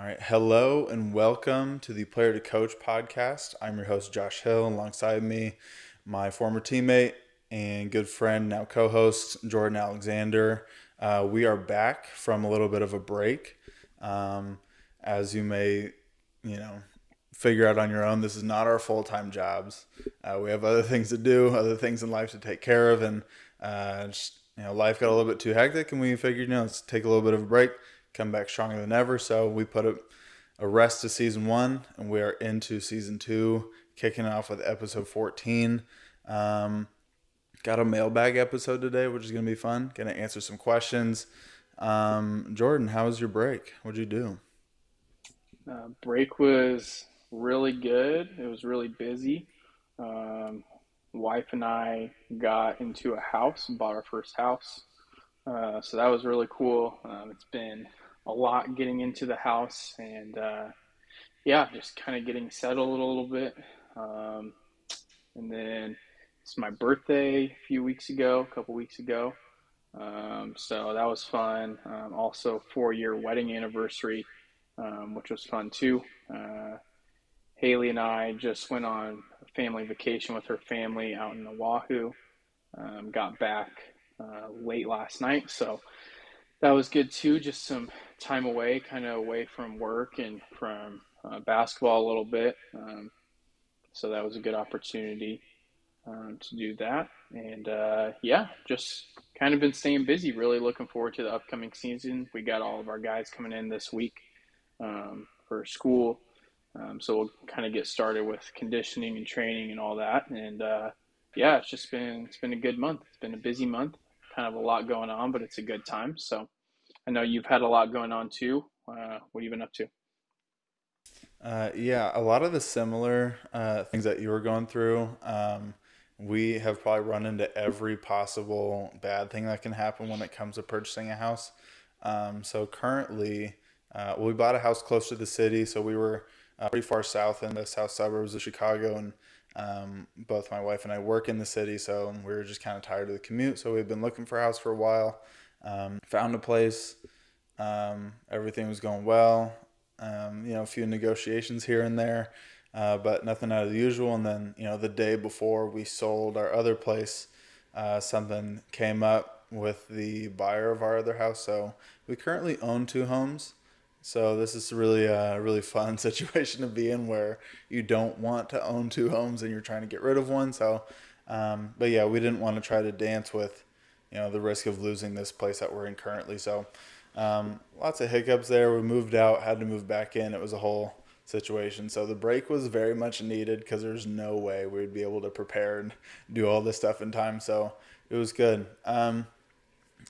All right. Hello and welcome to the Player to Coach podcast. I'm your host, Josh Hill. Alongside me, my former teammate and good friend, now co host, Jordan Alexander. Uh, we are back from a little bit of a break. Um, as you may, you know, figure out on your own, this is not our full time jobs. Uh, we have other things to do, other things in life to take care of, and uh, just, you know, life got a little bit too hectic, and we figured, you know, let's take a little bit of a break come back stronger than ever. So we put a, a rest to season one, and we are into season two, kicking off with episode 14. Um, got a mailbag episode today, which is going to be fun. Going to answer some questions. Um, Jordan, how was your break? What'd you do? Uh, break was really good. It was really busy. Um, wife and I got into a house, bought our first house. Uh, so that was really cool. Um, it's been a lot getting into the house and uh, yeah, just kind of getting settled a little bit. Um, and then it's my birthday a few weeks ago, a couple weeks ago. Um, so that was fun. Um, also, four year wedding anniversary, um, which was fun too. Uh, Haley and I just went on a family vacation with her family out in Oahu. Um, got back uh, late last night, so that was good too. Just some time away, kind of away from work and from uh, basketball a little bit. Um, so that was a good opportunity um, to do that. And uh, yeah, just kind of been staying busy. Really looking forward to the upcoming season. We got all of our guys coming in this week um, for school. Um, so we'll kind of get started with conditioning and training and all that. And uh, yeah, it's just been it's been a good month. It's been a busy month kind of a lot going on, but it's a good time. So I know you've had a lot going on too. Uh, what have you been up to? Uh, yeah, a lot of the similar uh, things that you were going through. Um, we have probably run into every possible bad thing that can happen when it comes to purchasing a house. Um, so currently, uh, we bought a house close to the city, so we were uh, pretty far south in the south suburbs of Chicago, and um, both my wife and I work in the city, so we were just kind of tired of the commute. So we've been looking for a house for a while. Um, found a place. Um, everything was going well. Um, you know, a few negotiations here and there, uh, but nothing out of the usual. And then, you know, the day before we sold our other place, uh, something came up with the buyer of our other house. So we currently own two homes. So this is really a really fun situation to be in where you don't want to own two homes and you're trying to get rid of one. So, um, but yeah, we didn't want to try to dance with, you know, the risk of losing this place that we're in currently. So, um, lots of hiccups there. We moved out, had to move back in. It was a whole situation. So the break was very much needed because there's no way we'd be able to prepare and do all this stuff in time. So it was good. Um,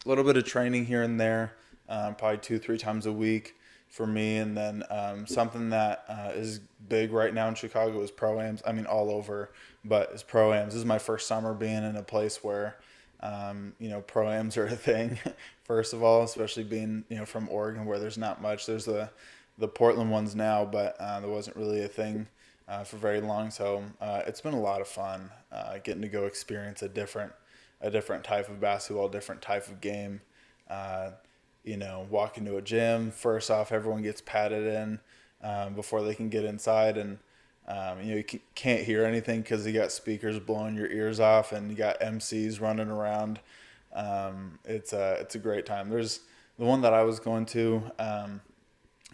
a little bit of training here and there, um, probably two, three times a week for me. And then um, something that uh, is big right now in Chicago is pro-ams. I mean, all over, but it's pro-ams. This is my first summer being in a place where, um, you know, pro-ams are a thing, first of all, especially being, you know, from Oregon where there's not much. There's the, the Portland ones now, but uh, there wasn't really a thing uh, for very long. So uh, it's been a lot of fun uh, getting to go experience a different, a different type of basketball, different type of game. Uh, you know, walk into a gym. First off, everyone gets patted in um, before they can get inside, and um, you know you can't hear anything because you got speakers blowing your ears off, and you got MCs running around. Um, it's a it's a great time. There's the one that I was going to. Um,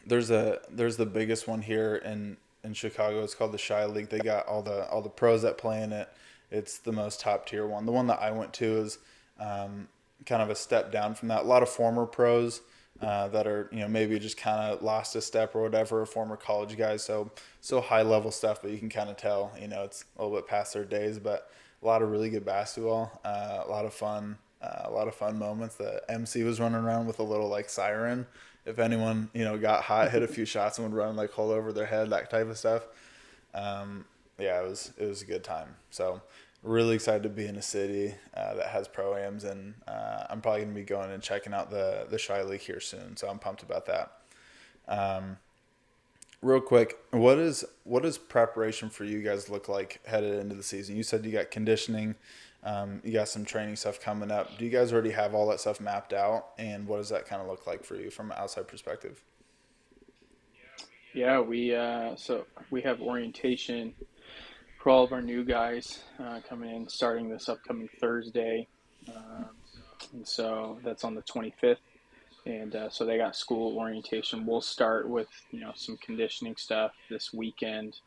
there's a there's the biggest one here in in Chicago. It's called the Chi League. They got all the all the pros that play in it. It's the most top tier one. The one that I went to is um, kind of a step down from that. A lot of former pros uh, that are you know maybe just kind of lost a step or whatever, former college guys. So so high level stuff, but you can kind of tell you know it's a little bit past their days. But a lot of really good basketball, uh, a lot of fun, uh, a lot of fun moments. The MC was running around with a little like siren. If anyone you know got hot, hit a few shots and would run like hold over their head, that type of stuff. Um, yeah, it was it was a good time. So really excited to be in a city uh, that has pro-ams and uh, i'm probably going to be going and checking out the the Chi League here soon so i'm pumped about that. Um, real quick what is what does preparation for you guys look like headed into the season? You said you got conditioning um, you got some training stuff coming up. Do you guys already have all that stuff mapped out and what does that kind of look like for you from an outside perspective? Yeah, we uh, so we have orientation for all of our new guys uh, coming in starting this upcoming Thursday, um, and so that's on the 25th. And uh, so they got school orientation. We'll start with you know some conditioning stuff this weekend,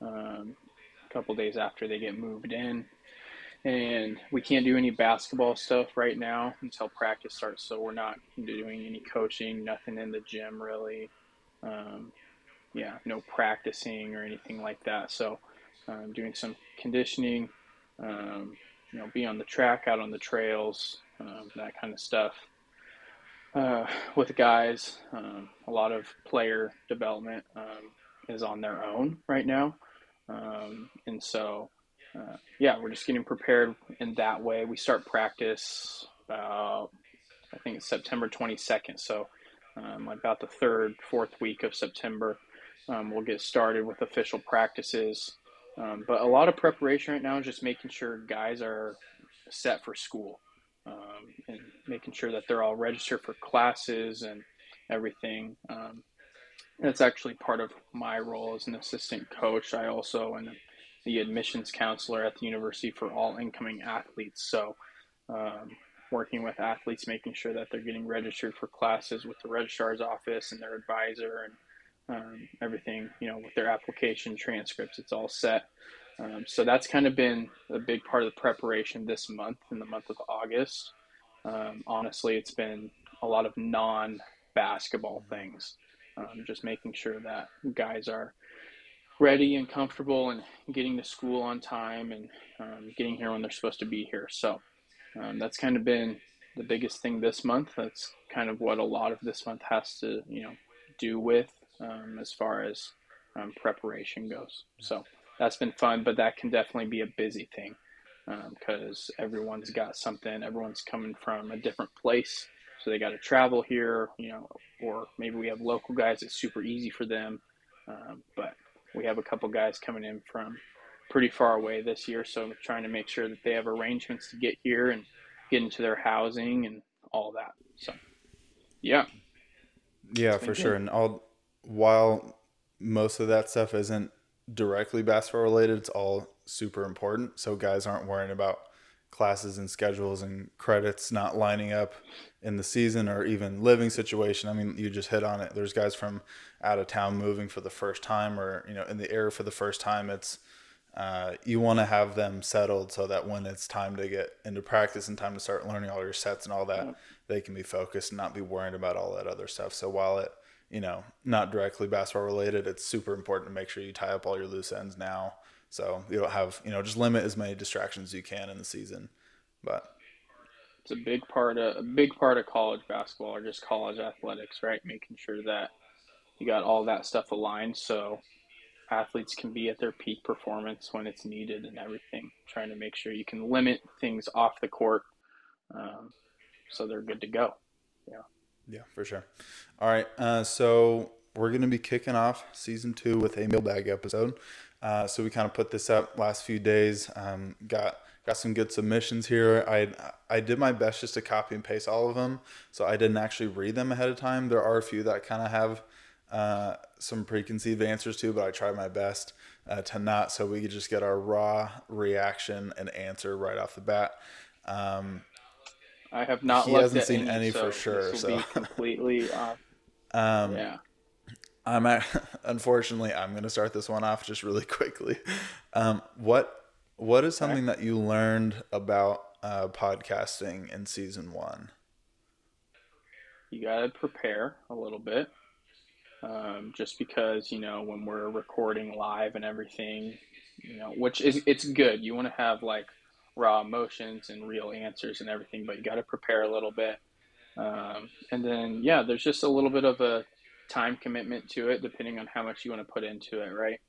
um, a couple days after they get moved in and we can't do any basketball stuff right now until practice starts. So we're not doing any coaching, nothing in the gym really. Um, yeah, no practicing or anything like that. So um, doing some conditioning, um, you know, be on the track, out on the trails, um, that kind of stuff. Uh, with guys, um, a lot of player development um, is on their own right now, and so uh, yeah, we're just getting prepared in that way. We start practice about, I think it's September 22nd. So um, about the third, fourth week of September, um, we'll get started with official practices. Um, but a lot of preparation right now is just making sure guys are set for school um, and making sure that they're all registered for classes and everything. Um, that's actually part of my role as an assistant coach. I also am the admissions counselor at the university for all incoming athletes. So, um, working with athletes, making sure that they're getting registered for classes with the registrar's office and their advisor and um, everything, you know, with their application transcripts, it's all set. Um, so that's kind of been a big part of the preparation this month, in the month of August. Um, honestly, it's been a lot of non basketball things, um, just making sure that guys are ready and comfortable and getting to school on time and um, getting here when they're supposed to be here. So um, that's kind of been the biggest thing this month. That's kind of what a lot of this month has to, you know, do with um, as far as um, preparation goes. So that's been fun, but that can definitely be a busy thing because um, everyone's got something. Everyone's coming from a different place. So they got to travel here, you know, or maybe we have local guys. It's super easy for them. Um, but we have a couple guys coming in from pretty far away this year, so I'm trying to make sure that they have arrangements to get here and get into their housing and all that. So, yeah. Yeah, for sure. And all while most of that stuff isn't directly basketball related, it's all super important. So guys aren't worrying about classes and schedules and credits not lining up in the season or even living situation. I mean, you just hit on it. There's guys from out of town moving for the first time or, you know, in the air for the first time. It's, uh, you want to have them settled so that when it's time to get into practice and time to start learning all your sets and all that, yeah. they can be focused and not be worried about all that other stuff. So while it, you know, not directly basketball related, it's super important to make sure you tie up all your loose ends now so you don't have, you know, just limit as many distractions as you can in the season. But it's a big part of a big part of college basketball or just college athletics, right? Making sure that you got all that stuff aligned so athletes can be at their peak performance when it's needed and everything. Trying to make sure you can limit things off the court um, so they're good to go. Yeah. Yeah, for sure. All right. Uh, so we're going to be kicking off season two with a mailbag episode. Uh, so we kind of put this up last few days. Um, got got some good submissions here. I I did my best just to copy and paste all of them, so I didn't actually read them ahead of time. There are a few that kind of have uh, some preconceived answers to, but I tried my best uh, to not, so we could just get our raw reaction and answer right off the bat. Um, I have not. He hasn't seen any, any so for sure. so completely. Uh, um, yeah. I'm at, unfortunately I'm going to start this one off just really quickly. Um, what what is something that you learned about uh, podcasting in season one? You got to prepare a little bit, um, just because you know when we're recording live and everything, you know, which is it's good. You want to have like raw emotions and real answers and everything, but you got to prepare a little bit. Um, and then yeah, there's just a little bit of a time commitment to it, depending on how much you want to put into it, right?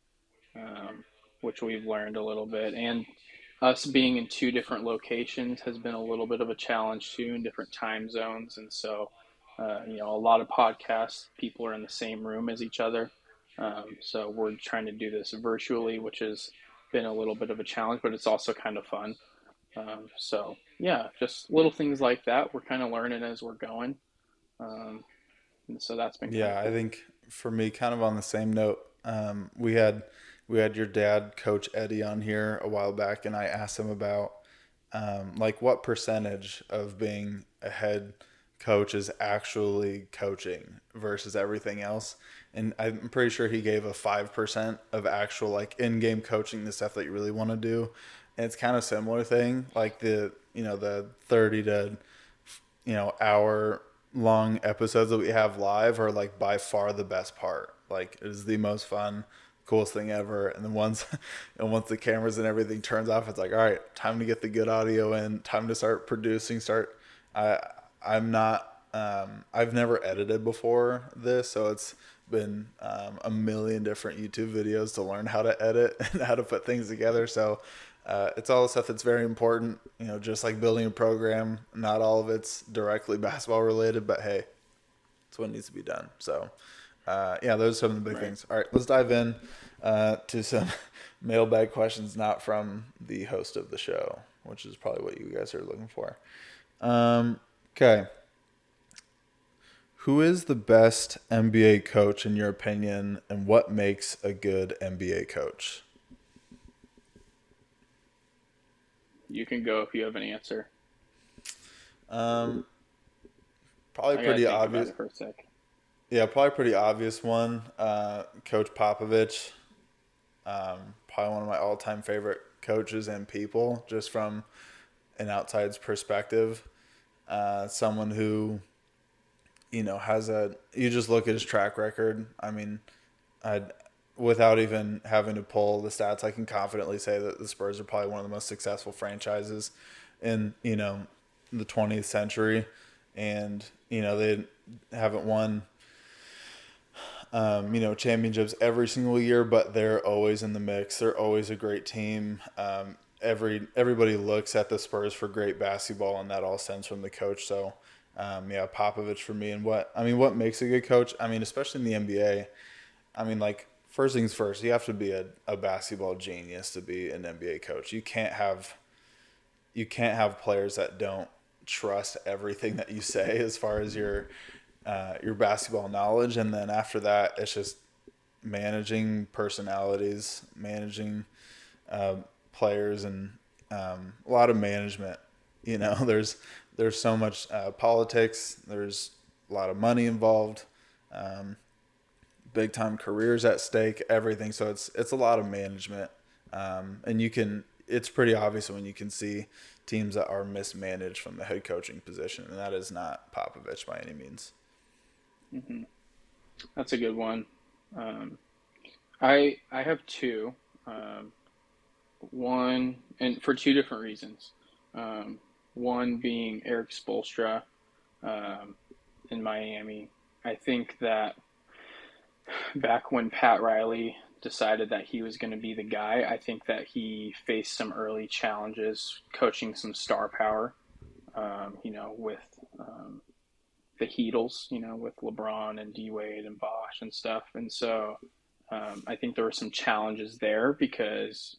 Um, which we've learned a little bit. And us being in two different locations has been a little bit of a challenge too, in different time zones. And so, uh, you know, a lot of podcasts, people are in the same room as each other. Um, so we're trying to do this virtually, which has been a little bit of a challenge, but it's also kind of fun. Um, so yeah, just little things like that. We're kind of learning as we're going. Um, and so that's been yeah. I think for me, kind of on the same note, um, we had we had your dad, Coach Eddie, on here a while back, and I asked him about um, like what percentage of being a head coach is actually coaching versus everything else. And I'm pretty sure he gave a five percent of actual like in-game coaching, the stuff that you really want to do. And it's kind of similar thing, like the you know the thirty to you know hour long episodes that we have live are like by far the best part. Like it is the most fun, coolest thing ever. And then once and once the cameras and everything turns off, it's like, all right, time to get the good audio in, time to start producing, start I I'm not um, I've never edited before this, so it's been um, a million different YouTube videos to learn how to edit and how to put things together. So uh, it's all the stuff that's very important. You know, just like building a program, not all of it's directly basketball related, but hey, it's what needs to be done. So, uh, yeah, those are some of the big right. things. All right, let's dive in uh, to some mailbag questions, not from the host of the show, which is probably what you guys are looking for. Um, okay. Who is the best NBA coach in your opinion, and what makes a good NBA coach? You can go if you have an answer. Um, probably pretty obvious. for a sec. Yeah, probably pretty obvious one. Uh, coach Popovich, um, probably one of my all-time favorite coaches and people, just from an outside's perspective. Uh, someone who, you know, has a. You just look at his track record. I mean, I without even having to pull the stats, I can confidently say that the Spurs are probably one of the most successful franchises in you know the 20th century, and you know they haven't won. Um, you know championships every single year, but they're always in the mix. They're always a great team. Um, every everybody looks at the Spurs for great basketball, and that all stems from the coach. So, um, yeah, Popovich for me. And what I mean, what makes a good coach? I mean, especially in the NBA. I mean, like first things first, you have to be a, a basketball genius to be an NBA coach. You can't have you can't have players that don't trust everything that you say as far as your uh, your basketball knowledge, and then after that, it's just managing personalities, managing uh, players, and um, a lot of management. You know, there's there's so much uh, politics. There's a lot of money involved. Um, big time careers at stake, everything. So it's it's a lot of management, um, and you can. It's pretty obvious when you can see teams that are mismanaged from the head coaching position, and that is not Popovich by any means. Mm-hmm. That's a good one. Um, I I have two. Um, one, and for two different reasons. Um, one being Erik Spoelstra um, in Miami. I think that back when Pat Riley decided that he was going to be the guy, I think that he faced some early challenges coaching some star power, um, you know, with um, the Heatles, you know, with LeBron and D Wade and Bosh and stuff. And so um, I think there were some challenges there because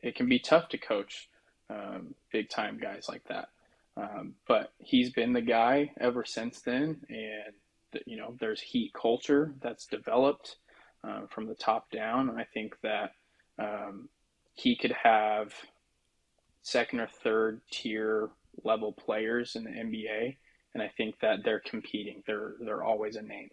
it can be tough to coach um, big time guys like that. Um, but he's been the guy ever since then. And you know there's heat culture that's developed um, from the top down. I think that um, he could have second or third tier level players in the NBA, and I think that they're competing. They're they're always a name.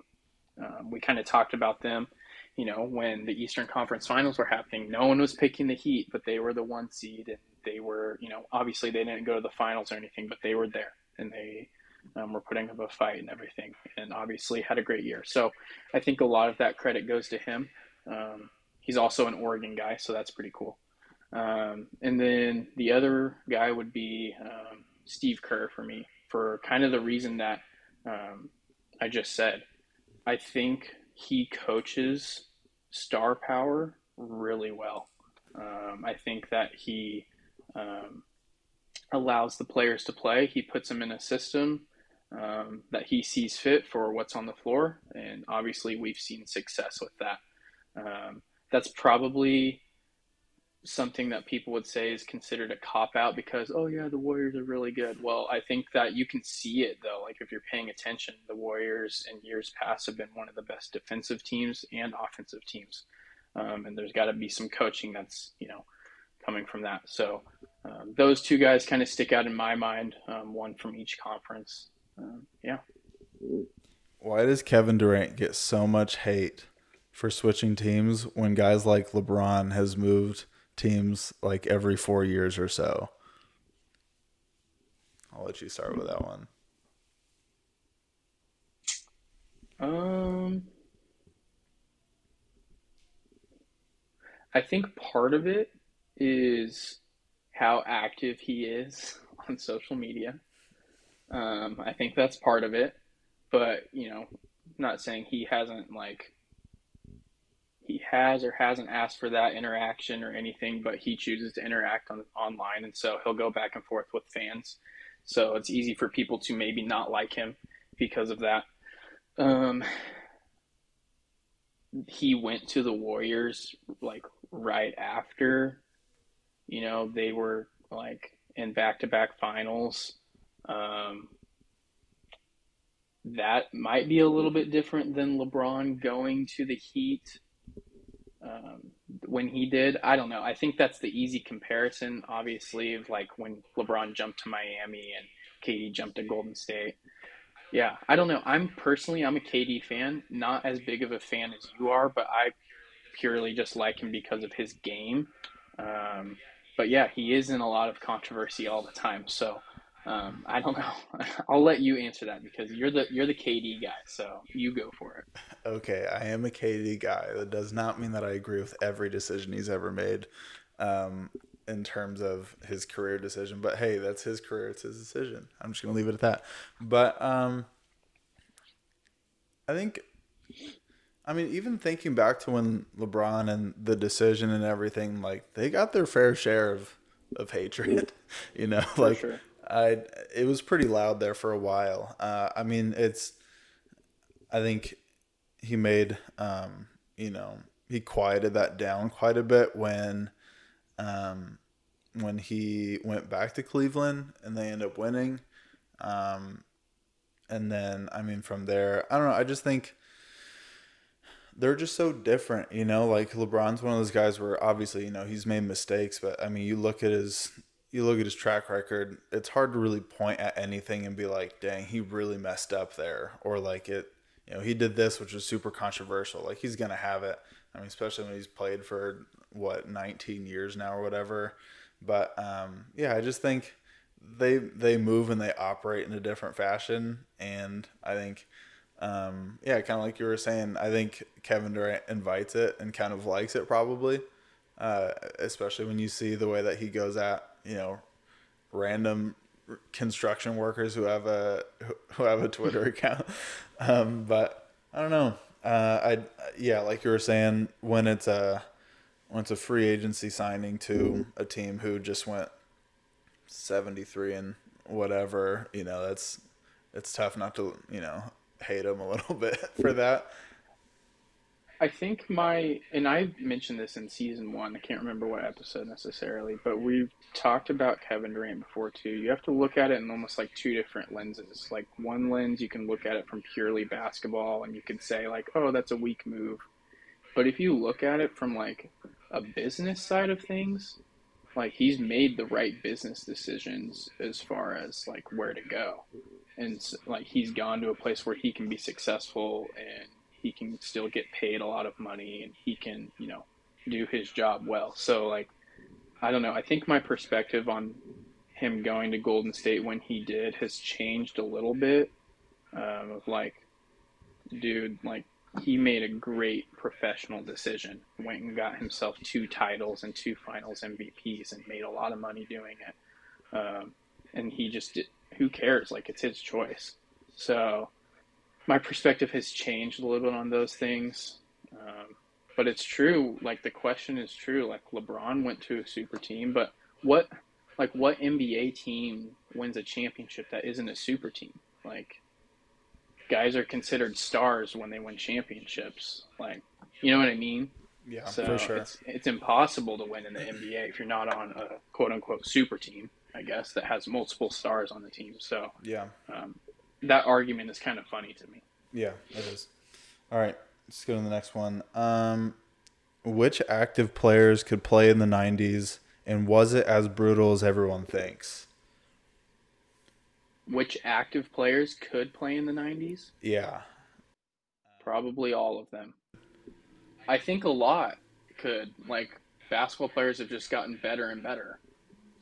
Um, we kind of talked about them, you know, when the Eastern Conference Finals were happening. No one was picking the Heat, but they were the one seed, and they were, you know, obviously they didn't go to the finals or anything, but they were there, and they um, were putting up a fight and everything, and obviously had a great year. So I think a lot of that credit goes to him. Um, he's also an Oregon guy, so that's pretty cool. Um, and then the other guy would be um, Steve Kerr for me, for kind of the reason that um, I just said. I think he coaches star power really well. Um, I think that he allows the players to play. He puts them in a system um, that he sees fit for what's on the floor. And obviously, we've seen success with that. Um, that's probably something that people would say is considered a cop out because oh yeah the warriors are really good. Well i think that you can see it though. Like if you're paying attention the warriors in years past have been one of the best defensive teams and offensive teams. Um, and there's got to be some coaching that's you know coming from that. So um, those two guys kind of stick out in my mind um, one from each conference um, yeah why does kevin durant get so much hate for switching teams when guys like lebron has moved teams like every four years or so. I'll let you start with that one. Um, I think part of it is how active he is on social media. Um, I think that's part of it, but you know, not saying he hasn't like he has or hasn't asked for that interaction or anything, but he chooses to interact on online, and so he'll go back and forth with fans. So it's easy for people to maybe not like him because of that. Um, he went to the Warriors like right after, you know, they were like in back-to-back finals. Um, that might be a little bit different than LeBron going to the Heat um, when he did. I don't know. I think that's the easy comparison, obviously, of like when LeBron jumped to Miami and KD jumped to Golden State. Yeah, I don't know. I'm personally, I'm a KD fan, not as big of a fan as you are, but I purely just like him because of his game. Um, but yeah, he is in a lot of controversy all the time. So um, I don't know. I'll let you answer that because you're the you're the KD guy, so you go for it. Okay, I am a KD guy. That does not mean that I agree with every decision he's ever made, um, in terms of his career decision. But hey, that's his career; it's his decision. I'm just gonna leave it at that. But um, I think, I mean, even thinking back to when LeBron and the decision and everything, like they got their fair share of of hatred. You know, like. Sure I it was pretty loud there for a while. Uh, I mean, it's I think he made um, you know he quieted that down quite a bit when um, when he went back to Cleveland and they end up winning. Um, and then I mean from there, I don't know. I just think they're just so different, you know. Like LeBron's one of those guys where obviously you know he's made mistakes, but I mean you look at his you look at his track record, it's hard to really point at anything and be like, dang, he really messed up there. Or like it, you know, he did this, which was super controversial. Like he's going to have it. I mean, especially when he's played for what, 19 years now or whatever. But um, yeah, I just think they they move and they operate in a different fashion. And I think, um, yeah, kind of like you were saying, I think Kevin Durant invites it and kind of likes it probably. Uh, especially when you see the way that he goes at you know random construction workers who have a who have a Twitter account. Um, but I don't know. Uh, I yeah, like you were saying, when it's a when it's a free agency signing to a team who just went seventy three and whatever, you know, that's it's tough not to you know hate them a little bit for that. I think my and I mentioned this in season one. I can't remember what episode necessarily, but we've talked about Kevin Durant before too. You have to look at it in almost like two different lenses. Like one lens, you can look at it from purely basketball, and you can say like, "Oh, that's a weak move." But if you look at it from like a business side of things, like he's made the right business decisions as far as like where to go, and like he's gone to a place where he can be successful and he can still get paid a lot of money and he can, you know, do his job well. So like I don't know, I think my perspective on him going to Golden State when he did has changed a little bit. Um, of like, dude, like he made a great professional decision. Went and got himself two titles and two Finals MVPs and made a lot of money doing it. Um, and he just did, who cares? Like it's his choice. So my perspective has changed a little bit on those things. Um, but it's true. Like the question is true. Like LeBron went to a super team, but what, like what NBA team wins a championship that isn't a super team? Like guys are considered stars when they win championships. Like, you know what I mean? Yeah, So for sure. it's it's impossible to win in the NBA if you're not on a quote unquote super team, I guess, that has multiple stars on the team. So Yeah, um, that argument is kind of funny to me. yeah, it is. All right, let's go to the next one. Um, which active players could play in the '90s, and was it as brutal as everyone thinks? Which active players could play in the 90s? Yeah, Probably all of them. I think a lot could. Like basketball players have just gotten better and better.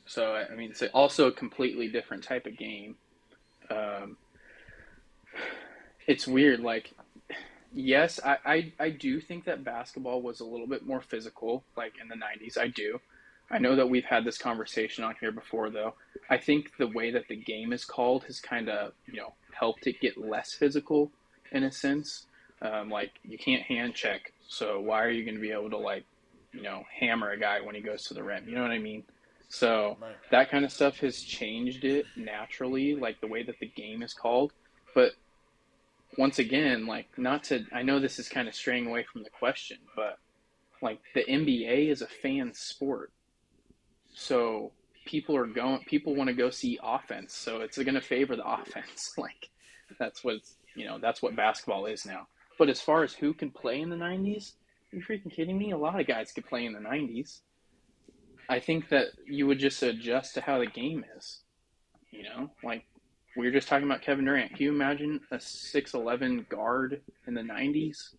So I mean, it's also a completely different type of game. Um, it's weird. Like, yes, I, I I do think that basketball was a little bit more physical, like in the '90s. I do. I know that we've had this conversation on here before, though. I think the way that the game is called has kind of, you know, helped it get less physical in a sense. Um, like you can't hand check, so why are you going to be able to like, you know, hammer a guy when he goes to the rim? You know what I mean? So that kind of stuff has changed it naturally, like the way that the game is called. But once again, like not to, I know this is kind of straying away from the question, but like the NBA is a fan sport, so people are going, people want to go see offense, so it's going to favor the offense. like that's what you know, that's what basketball is now. But as far as who can play in the 90s, are you freaking kidding me? A lot of guys could play in the 90s. I think that you would just adjust to how the game is. You know, like we were just talking about Kevin Durant. Can you imagine a 6'11 guard in the 90s?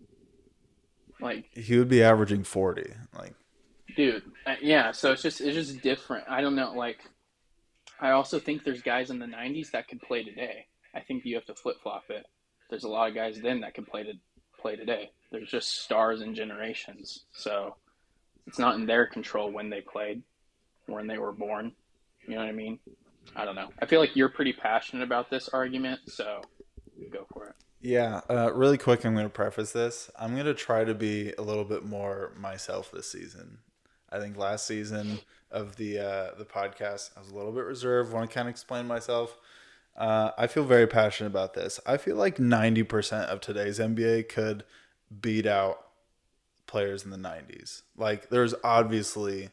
Like, he would be averaging forty. Like, dude, uh, yeah, so it's just it's just different. I don't know, like I also think there's guys in the 90s that could play today. I think you have to flip-flop it. There's a lot of guys then that can play to play today. There's just stars and generations. So it's not in their control when they played, when they were born. You know what I mean? I don't know. I feel like you're pretty passionate about this argument, so go for it. Yeah, uh, really quick, I'm going to preface this. I'm going to try to be a little bit more myself this season. I think last season of the uh, the podcast, I was a little bit reserved. Want to kind of explain myself. Uh, I feel very passionate about this. I feel like 90% of today's NBA could beat out players in the 90s. Like, there's obviously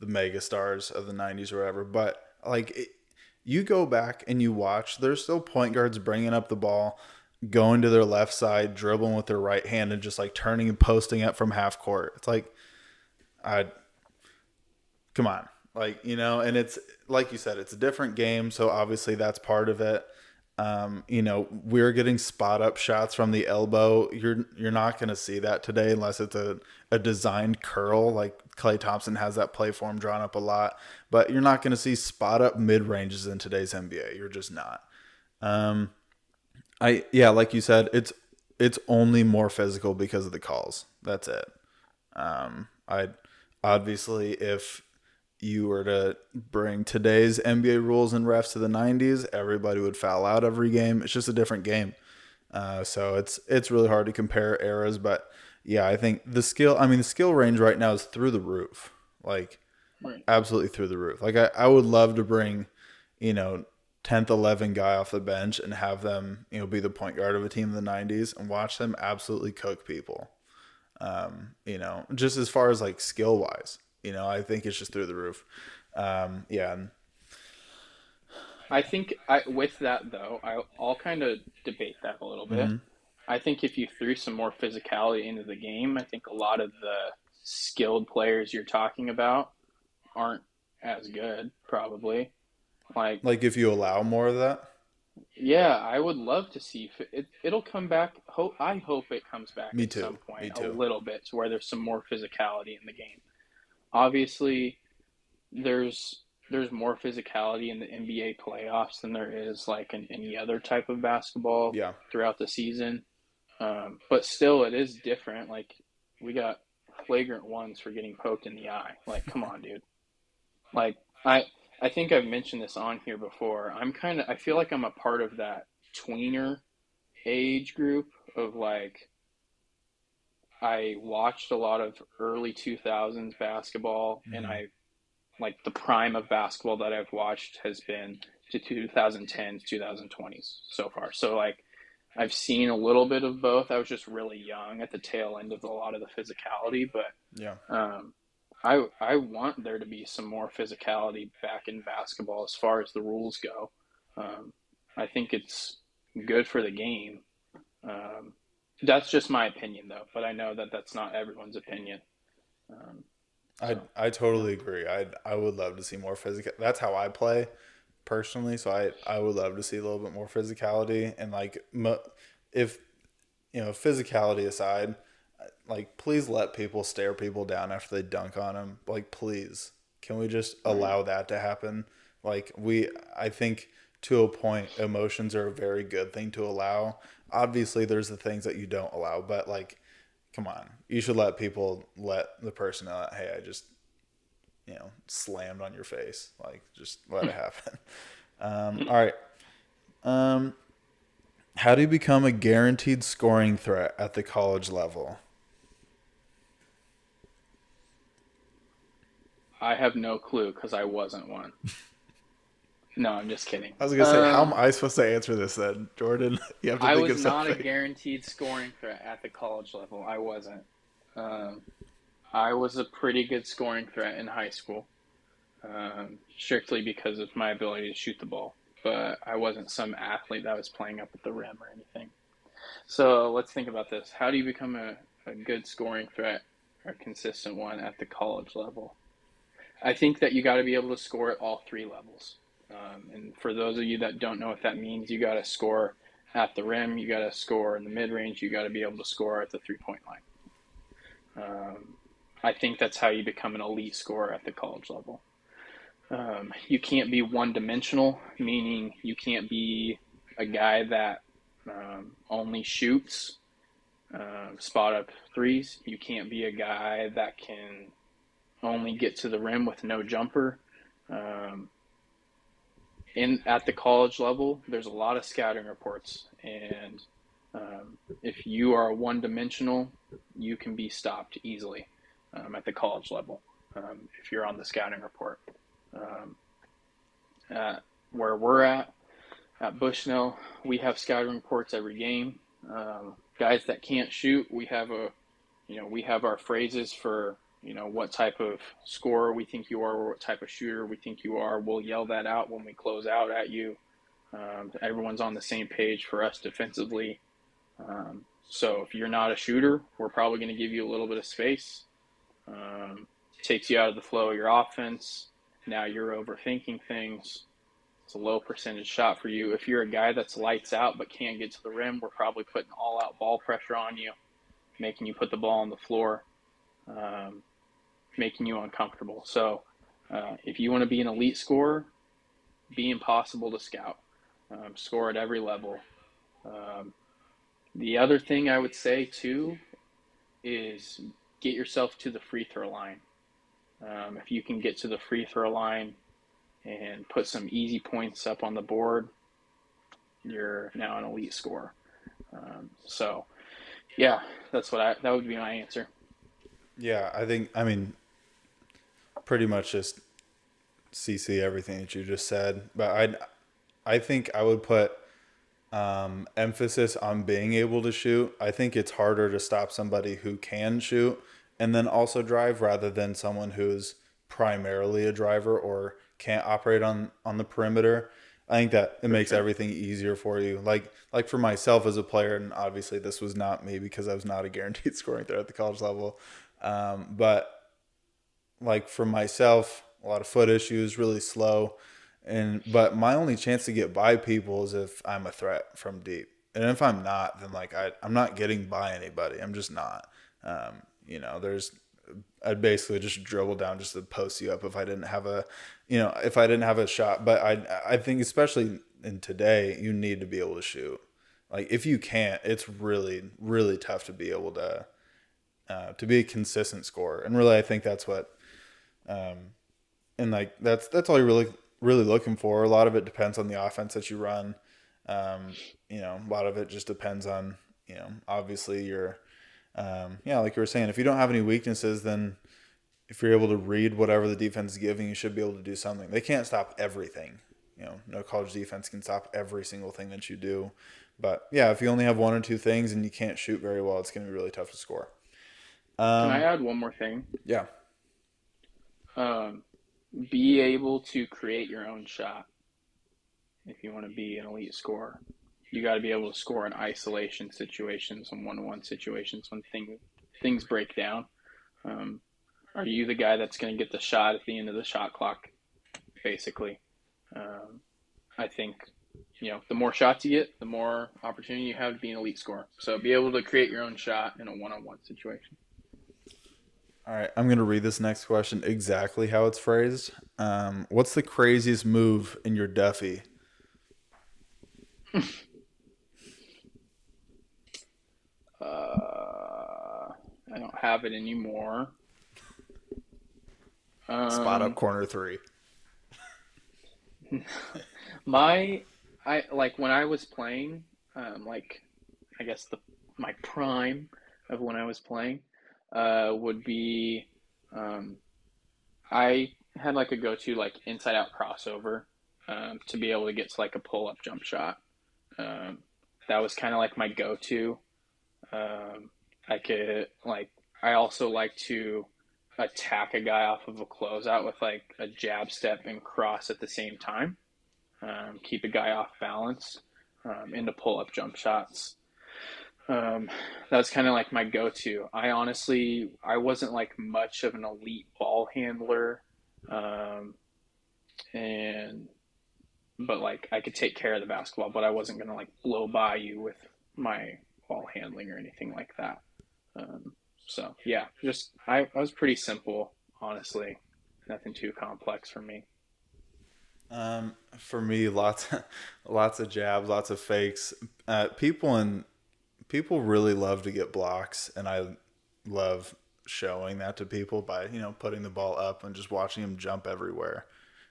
the mega stars of the 90s or whatever, but like, it, you go back and you watch, there's still point guards bringing up the ball going to their left side, dribbling with their right hand, and just like turning and posting it from half court. It's like, I come on, like you know, and it's like you said, it's a different game, so obviously that's part of it. Um, you know, we're getting spot up shots from the elbow. You're you're not going to see that today unless it's a a designed curl. Like Klay Thompson has that play form drawn up a lot, but you're not going to see spot up mid ranges in today's NBA. You're just not. Um, I yeah, like you said, it's it's only more physical because of the calls. That's it. Um, I obviously if you were to bring today's NBA rules and refs to the 90s, everybody would foul out every game. It's just a different game. Uh, so it's it's really hard to compare eras, but yeah, I think the skill. I mean, the skill range right now is through the roof, like Right. absolutely through the roof. Like I, I would love to bring, you know, 10th, 11 guy off the bench and have them, you know, be the point guard of a team in the 90s and watch them absolutely cook people. Um, you know, just as far as like skill wise, you know, I think it's just through the roof. Um, yeah. I think I, with that though, I, I'll kind of debate that a little bit. Mhm. I think if you threw some more physicality into the game, I think a lot of the skilled players you're talking about aren't as good, probably. Like, like if you allow more of that, yeah, I would love to see if it, it'll come back. Hope I hope it comes back Me at too. some point a little bit to where there's some more physicality in the game. Obviously, there's there's more physicality in the NBA playoffs than there is like in any other type of basketball yeah. throughout the season. Um, but still, it is different. Like we got flagrant ones for getting poked in the eye. Like, come on, dude. Like I I think I've mentioned this on here before. I'm kind of I feel like I'm a part of that tweener age group of like I watched a lot of early 2000s basketball and Mhm. I like the prime of basketball that I've watched has been to 2010s 2020s so far. So like I've seen a little bit of both. I was just really young at the tail end of a lot of the physicality, but Yeah. um, I I want there to be some more physicality back in basketball as far as the rules go. Um, I think it's good for the game. Um, that's just my opinion, though. But I know that that's not everyone's opinion. Um, I I totally agree. I I would love to see more physical. That's how I play personally. So I I would love to see a little bit more physicality and like if you know physicality aside, like please let people stare people down after they dunk on them. Like please, can we just allow that to happen? Like we I think to a point emotions are a very good thing to allow. Obviously there's the things that you don't allow, but like come on. You should let people let the person know that, hey, I just you know, slammed on your face. Like, just let it happen. Um, all right. Um, how do you become a guaranteed scoring threat at the college level? I have no clue because I wasn't one. No, I'm just kidding. I was gonna say, how am Um, I supposed to answer this then, Jordan? You have to I think was of not a guaranteed scoring threat at the college level. I wasn't. Um, I was a pretty good scoring threat in high school, um, strictly because of my ability to shoot the ball. But I wasn't some athlete that was playing up at the rim or anything. So let's think about this. How do you become a, a good scoring threat or a consistent one at the college level? I think that you got to be able to score at all three levels. Um, and for those of you that don't know what that means, you got to score at the rim, you got to score in the mid range, you got to be able to score at the three point line. Um, I think that's how you become an elite scorer at the college level. Um, you can't be one dimensional, meaning you can't be a guy that um, only shoots uh, spot up threes. You can't be a guy that can only get to the rim with no jumper. Um, in at the college level, there's a lot of scouting reports, and um, if you are one dimensional, you can be stopped easily um, at the college level um, if you're on the scouting report. Um, where we're at at Bushnell, we have scouting reports every game. Um, guys that can't shoot, we have a, you know, we have our phrases for you know what type of scorer we think you are or what type of shooter we think you are. We'll yell that out when we close out at you. Um, everyone's on the same page for us defensively. Um, so if you're not a shooter we're probably going to give you a little bit of space. Um, takes you out of the flow of your offense. Now you're overthinking things. It's a low percentage shot for you. If you're a guy that's lights out but can't get to the rim we're probably putting all out ball pressure on you making you put the ball on the floor. Um, making you uncomfortable. So, uh, if you want to be an elite scorer, be impossible to scout. Um, score at every level. Um, the other thing I would say too is get yourself to the free throw line. Um, if you can get to the free throw line and put some easy points up on the board, you're now an elite scorer. Um, so, yeah, that's what I that would be my answer. Yeah, I think I mean pretty much just CC everything that you just said, but I I think I would put um, emphasis on being able to shoot. I think it's harder to stop somebody who can shoot and then also drive rather than someone who's primarily a driver or can't operate on on the perimeter. I think that it makes everything easier for you. Like like for myself as a player, and obviously this was not me because I was not a guaranteed scoring threat at the college level. Um, but like for myself, a lot of foot issues, really slow, and but my only chance to get by people is if I'm a threat from deep, and if I'm not, then like I I'm not getting by anybody. I'm just not. Um, you know, there's I'd basically just dribble down just to post you up if I didn't have a, you know, if I didn't have a shot. But I I think especially in today, you need to be able to shoot. Like if you can't, it's really really tough to be able to uh, to be a consistent scorer. And really, I think that's what, um, and like that's that's all you're really really looking for. A lot of it depends on the offense that you run. Um, you know, a lot of it just depends on you know obviously your um, yeah, like you were saying, if you don't have any weaknesses, then if you're able to read whatever the defense is giving, you should be able to do something. They can't stop everything. you know, no college defense can stop every single thing that you do. But yeah, if you only have one or two things and you can't shoot very well, it's going to be really tough to score. Um, can I add one more thing? Yeah. Um, be able to create your own shot if you want to be an elite scorer. You got to be able to score in isolation situations and one-on-one situations when things things break down. Um, are you the guy that's going to get the shot at the end of the shot clock? Basically, um, I think you know the more shots you get, the more opportunity you have to be an elite scorer. So be able to create your own shot in a one-on-one situation. All right, I'm going to read this next question exactly how it's phrased. Um, what's the craziest move in your Duffy? uh, I don't have it anymore. Um, Spot up um, corner three. my, I like when I was playing, um, like I guess the my prime of when I was playing uh, would be um, I had like a go to like inside out crossover um, to be able to get to like a pull up jump shot. Um, that was kind of like my go to. Um, I could like I also like to attack a guy off of a closeout with like a jab step and cross at the same time. Um, keep a guy off balance um, into pull up jump shots. Um, was kind of like my go-to. I honestly, I wasn't like much of an elite ball handler, um, and but like I could take care of the basketball, but I wasn't gonna like blow by you with my ball handling or anything like that. Um, so yeah, just I, I was pretty simple, honestly. Nothing too complex for me. Um, for me, lots, lots of jabs, lots of fakes. Uh, people in people really love to get blocks, and I love showing that to people by you know putting the ball up and just watching them jump everywhere.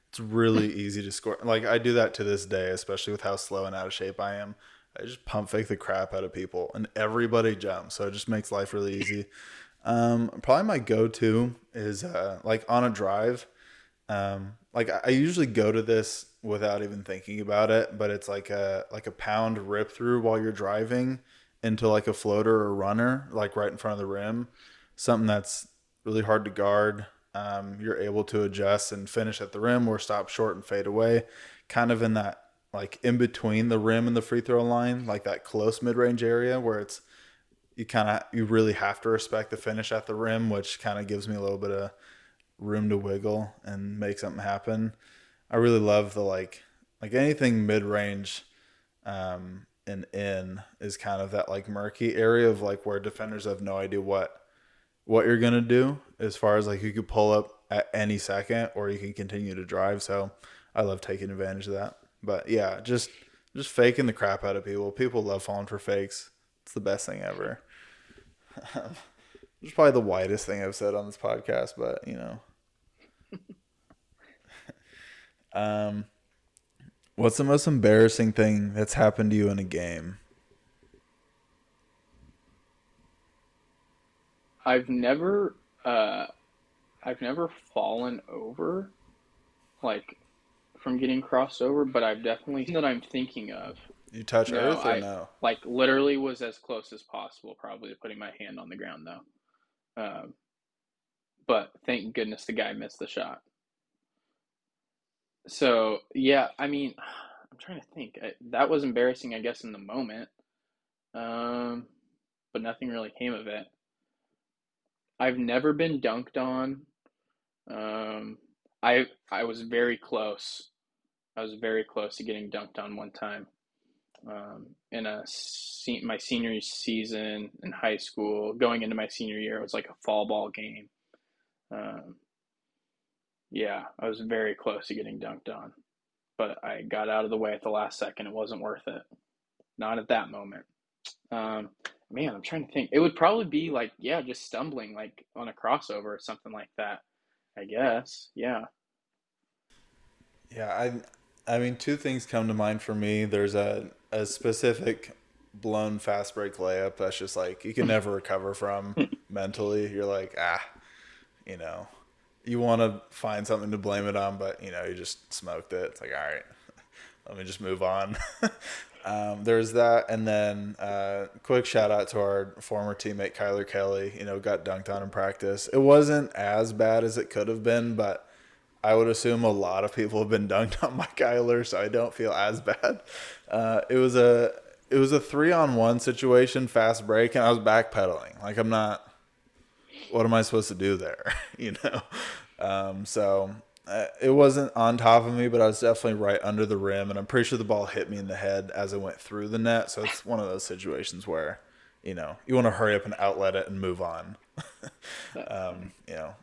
It's really easy to score. Like I do that to this day, especially with how slow and out of shape I am. I just pump fake the crap out of people, and everybody jumps, so it just makes life really easy. Um, probably my go-to is uh, like on a drive. Um, like I usually go to this without even thinking about it, but it's like a like a pound rip through while you're driving into like a floater or runner, like right in front of the rim, something that's really hard to guard. Um, you're able to adjust and finish at the rim or stop short and fade away, kind of in that like in between the rim and the free throw line, like that close mid range area where it's you kind of you really have to respect the finish at the rim, which kind of gives me a little bit of room to wiggle and make something happen. I really love the like like anything mid range um, and in is kind of that like murky area of like where defenders have no idea what what you're gonna do as far as like you could pull up at any second or you can continue to drive. So I love taking advantage of that. But yeah, just just faking the crap out of people. People love falling for fakes. It's the best thing ever. it's probably the widest thing I've said on this podcast, but you know. um What's the most embarrassing thing that's happened to you in a game? I've never uh I've never fallen over like from getting crossed over, but I've definitely that I'm thinking of. You touch no, earth or I, no? Like literally was as close as possible, probably to putting my hand on the ground though. Um, but thank goodness the guy missed the shot. So yeah, I mean, I'm trying to think. I, that was embarrassing, I guess, in the moment. Um, but nothing really came of it. I've never been dunked on. Um, I I was very close. I was very close to getting dunked on one time. Um, in a my senior season in high school, going into my senior year, it was like a fall ball game. Um, yeah, I was very close to getting dunked on, but I got out of the way at the last second. It wasn't worth it. Not at that moment. Um, man, I'm trying to think. It would probably be like, yeah, just stumbling like on a crossover or something like that. I guess. Yeah. Yeah, I I mean two things come to mind for me. There's a a specific blown fast break layup that's just like you can never recover from mentally. You're like, ah, you know, you want to find something to blame it on, but you know, you just smoked it. It's like, all right. let me just move on. um, there's that, and then uh, quick shout out to our former teammate Kyler Kelly. You know, got dunked on in practice. It wasn't as bad as it could have been, but I would assume a lot of people have been dunked on by Kyler, so I don't feel as bad. Uh, it was a it was a three on one situation, fast break, and I was backpedaling. Like I'm not. What am I supposed to do there? you know. Um, so uh, it wasn't on top of me, but I was definitely right under the rim, and I'm pretty sure the ball hit me in the head as it went through the net. So it's one of those situations where, you know, you want to hurry up and outlet it and move on. um, you know,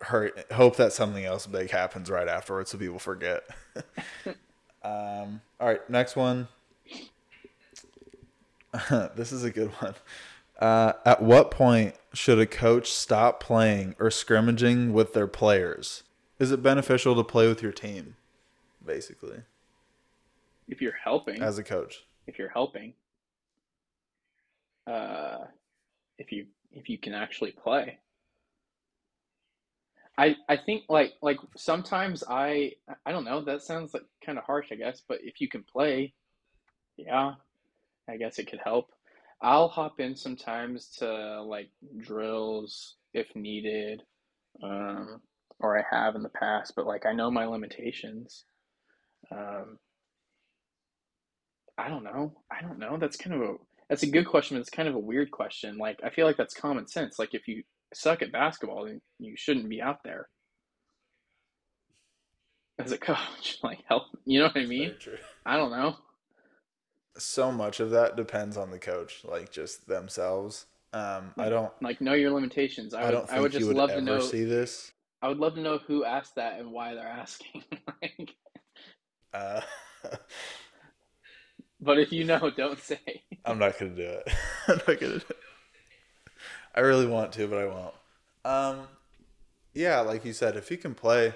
hurry, hope that something else big happens right afterwards so people forget. um, all right, next one. this is a good one. Uh, at what point should a coach stop playing or scrimmaging with their players? Is it beneficial to play with your team, basically? If you're helping, as a coach, if you're helping, uh, if you if you can actually play, I I think like like sometimes I I don't know that sounds like kind of harsh I guess, but if you can play, yeah, I guess it could help. I'll hop in sometimes to like drills if needed. Um, or I have in the past, but like I know my limitations. Um, I don't know. I don't know. That's kind of a that's a good question, but it's kind of a weird question. Like I feel like that's common sense. Like if you suck at basketball, then you shouldn't be out there as a coach. Like help, you know what I mean? I don't know. So much of that depends on the coach, like just themselves. Um, I don't like know your limitations. I, I don't. I would just would love to know. See this? I would love to know who asked that and why they're asking. like, uh, but if you know, don't say. I'm not gonna do it. I'm not gonna. Do it. I really want to, but I won't. Um, yeah, like you said, if he can play,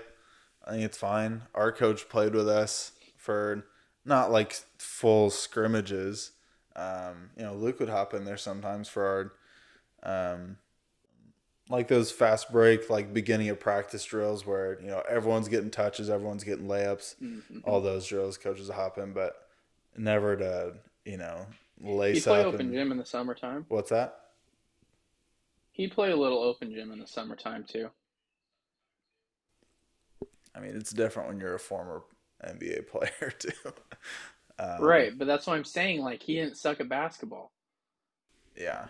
I think it's fine. Our coach played with us for not like full scrimmages. Um, you know, Luke would hop in there sometimes for our um, like those fast break, like beginning of practice drills where you know everyone's getting touches, everyone's getting layups, mm-hmm. all those drills. Coaches hop in, but never to you know lace He'd play up. open and, gym in the summertime. What's that? He'd play a little open gym in the summertime too. I mean, it's different when you're a former NBA player too. Um, right, but that's what I'm saying. Like he didn't suck at basketball. Yeah,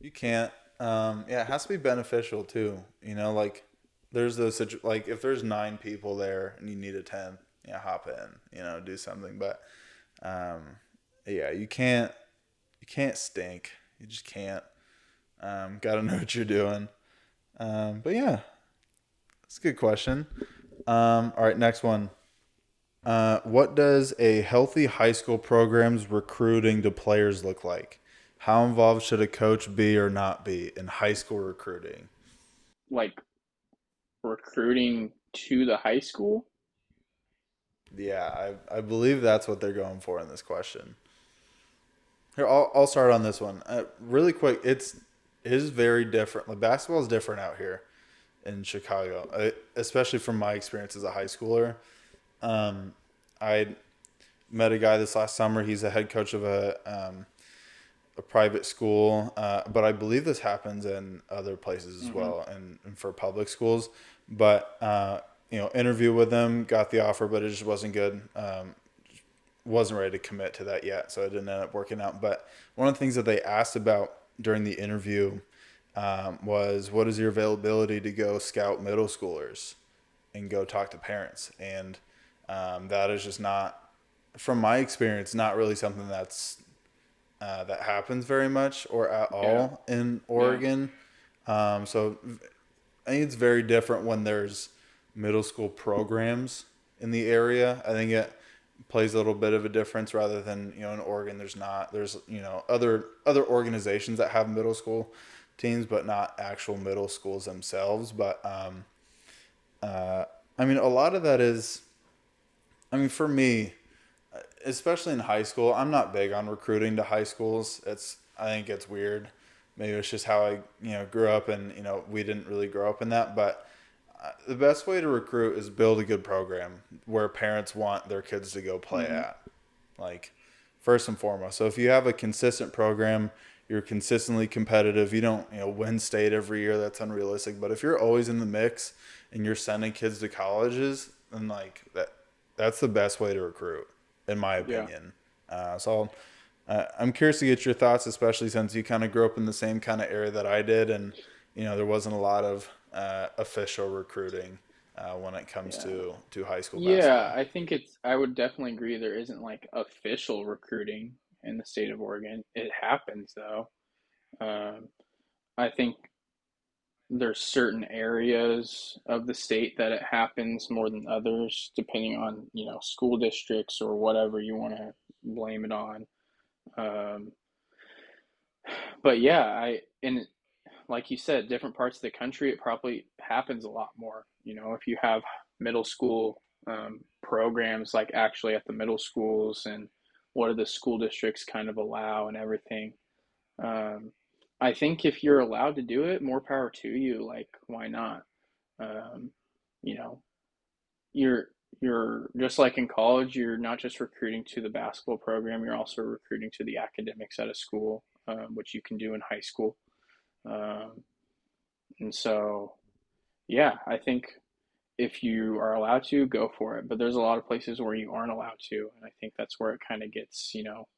you can't um, yeah, it has to be beneficial too. You know, like there's those situ- like if there's nine people there and you need a ten, yeah, hop in. You know, do something. But um, yeah, you can't you can't stink. You just can't. Um, Got to know what you're doing. Um, but yeah, that's a good question. Um, all right, next one. Uh, what does a healthy high school program's recruiting to players look like? How involved should a coach be or not be in high school recruiting? Like recruiting to the high school? Yeah, I, I believe that's what they're going for in this question. Here, I'll, I'll start on this one. Uh, really quick, it's it is very different. Like basketball is different out here in Chicago, especially from my experience as a high schooler. Um, I met a guy this last summer. He's a head coach of a um, a private school, uh, but I believe this happens in other places as mm-hmm. well, and, and, for public schools. But uh, you know, interview with them, got the offer, but it just wasn't good. Um, wasn't ready to commit to that yet, so it didn't end up working out. But one of the things that they asked about during the interview um, was, "What is your availability to go scout middle schoolers and go talk to parents?" And um, that is just not, from my experience, not really something that's uh, that happens very much or at all yeah. in Oregon. Yeah. Um, so I think it's very different when there's middle school programs in the area. I think it plays a little bit of a difference rather than you know in Oregon there's not there's you know other other organizations that have middle school teams but not actual middle schools themselves. But um, uh, I mean a lot of that is I mean for me especially in high school, I'm not big on recruiting to high schools. It's I think it's weird. Maybe it's just how I you know grew up, and you know we didn't really grow up in that. But the best way to recruit is build a good program where parents want their kids to go play mm-hmm. at. Like first and foremost. So if you have a consistent program, you're consistently competitive. You don't, you know, win state every year. That's unrealistic. But if you're always in the mix and you're sending kids to colleges, then like that, that's the best way to recruit, in my opinion. Yeah. Uh, so uh, I'm curious to get your thoughts, especially since you kind of grew up in the same kind of area that I did, and you know there wasn't a lot of uh, official recruiting uh, when it comes yeah. to to high school. Basketball. Yeah, I think it's. I would definitely agree. There isn't like official recruiting in the state of Oregon. It happens though. Um, I think there's certain areas of the state that it happens more than others, depending on you know school districts or whatever you want to blame it on. Um, but yeah, I and like you said, different parts of the country, it probably happens a lot more. You know, if you have middle school um, programs, like actually at the middle schools, and what do the school districts kind of allow and everything. Um, I think if you're allowed to do it, more power to you. Like, why not? Um, you know, you're you're just like in college, you're not just recruiting to the basketball program, you're also recruiting to the academics at a school, um, which you can do in high school. Um, and so, yeah, I think if you are allowed to, go for it. But there's a lot of places where you aren't allowed to. And I think that's where it kind of gets, you know,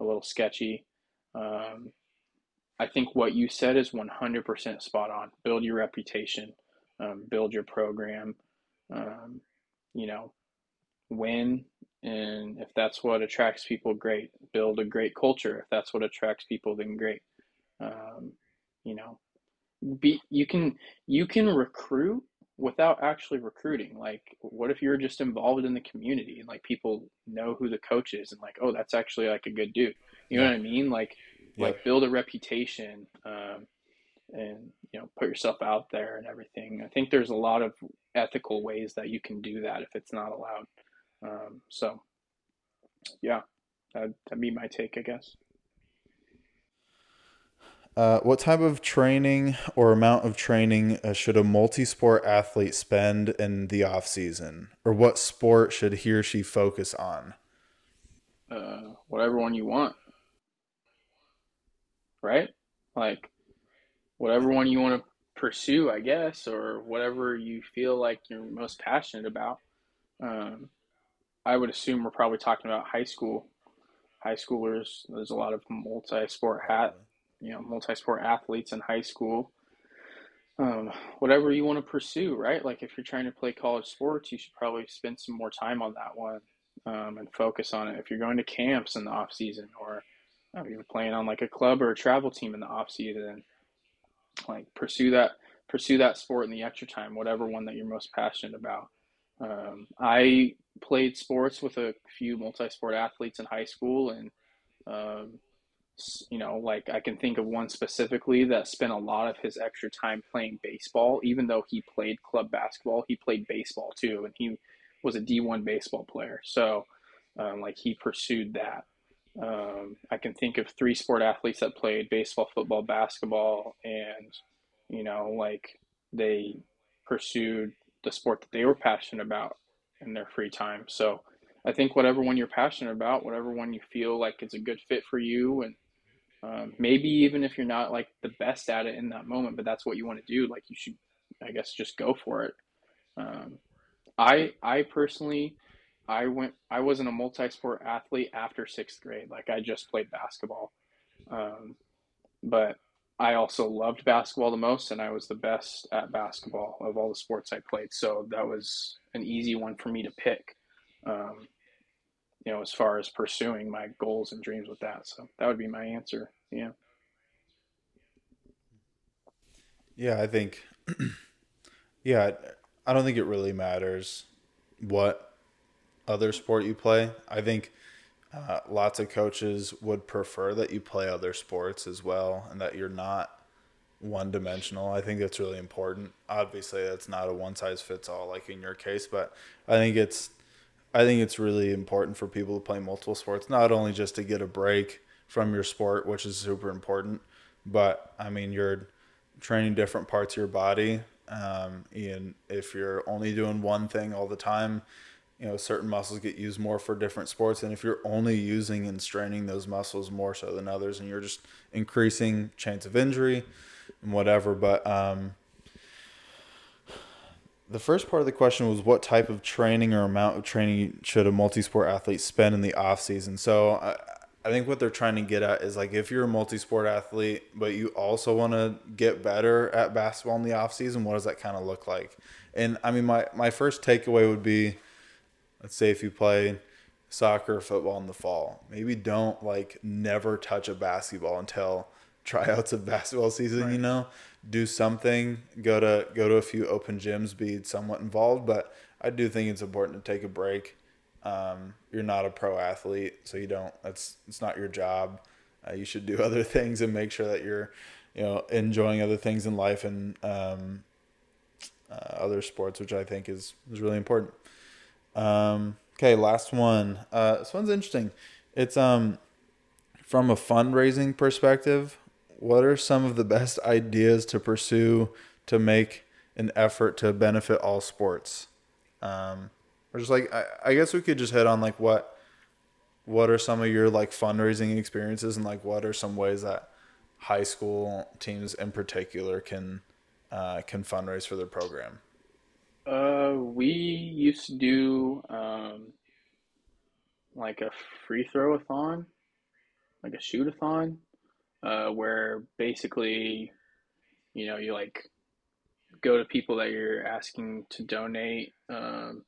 a little sketchy. Um, I think what you said is 100% spot on. Build your reputation, um, build your program. Um, you know, win. And if that's what attracts people, great. Build a great culture. If that's what attracts people, then great. Um, you know, be you can you can recruit without actually recruiting. Like, what if you're just involved in the community and like people know who the coach is and like, oh, that's actually like a good dude. You know what I mean? Like, yeah. like build a reputation. Um, and you know put yourself out there and everything. I think there's a lot of ethical ways that you can do that if it's not allowed. Um, so yeah, that'd, that'd be my take, I guess. Uh, what type of training or amount of training uh, should a multi-sport athlete spend in the off season, or what sport should he or she focus on? Uh, whatever one you want, right? Like whatever one you want to pursue, I guess, or whatever you feel like you're most passionate about. Um, I would assume we're probably talking about high school. High schoolers, there's a lot of multi-sport hat, you know, multi-sport athletes in high school. Um, whatever you want to pursue, right? Like if you're trying to play college sports, you should probably spend some more time on that one um, and focus on it. If you're going to camps in the off season, or you're playing on like a club or a travel team in the off season, like pursue that pursue that sport in the extra time, whatever one that you're most passionate about. Um, I played sports with a few multi-sport athletes in high school, and um, you know, like I can think of one specifically that spent a lot of his extra time playing baseball. Even though he played club basketball, he played baseball too, and he was a D1 baseball player. So, um, like he pursued that. Um, I can think of three sport athletes that played baseball, football, basketball, and you know, like they pursued the sport that they were passionate about in their free time. So I think whatever one you're passionate about, whatever one you feel like is a good fit for you, and um, maybe even if you're not like the best at it in that moment, but that's what you want to do, like you should, I guess, just go for it. Um, I I personally I went. I wasn't a multi-sport athlete after sixth grade. Like I just played basketball, um, but I also loved basketball the most, and I was the best at basketball of all the sports I played. So that was an easy one for me to pick. Um, you know, as far as pursuing my goals and dreams with that. So that would be my answer. Yeah. Yeah, I think. yeah, I don't think it really matters what other sport you play. I think uh, lots of coaches would prefer that you play other sports as well and that you're not one dimensional. I think that's really important. Obviously, that's not a one size fits all like in your case, but I think it's I think it's really important for people to play multiple sports, not only just to get a break from your sport, which is super important, but I mean you're training different parts of your body Um, and if you're only doing one thing all the time, you know, certain muscles get used more for different sports. And if you're only using and straining those muscles more so than others, and you're just increasing chance of injury and whatever. But um, the first part of the question was what type of training or amount of training should a multi-sport athlete spend in the off season? So I, I think what they're trying to get at is like if you're a multi-sport athlete, but you also want to get better at basketball in the off season, what does that kind of look like? And I mean, my my first takeaway would be, let's say if you play soccer or football in the fall, maybe don't like never touch a basketball until tryouts of basketball season. Right. You know, do something, go to go to a few open gyms, be somewhat involved. But I do think it's important to take a break. Um, you're not a pro athlete, so you don't. That's it's not your job. Uh, you should do other things and make sure that you're, you know, enjoying other things in life and um, uh, other sports, which I think is is really important. Um, okay, last one. Uh, this one's interesting. It's um from a fundraising perspective what are some of the best ideas to pursue to make an effort to benefit all sports? Um, or just like I, I guess we could just hit on like what what are some of your like fundraising experiences and like what are some ways that high school teams in particular can uh, can fundraise for their program? Uh, we used to do um, like a free throw a thon, like a shoot a thon uh, where basically, you know, you like go to people that you're asking to donate um,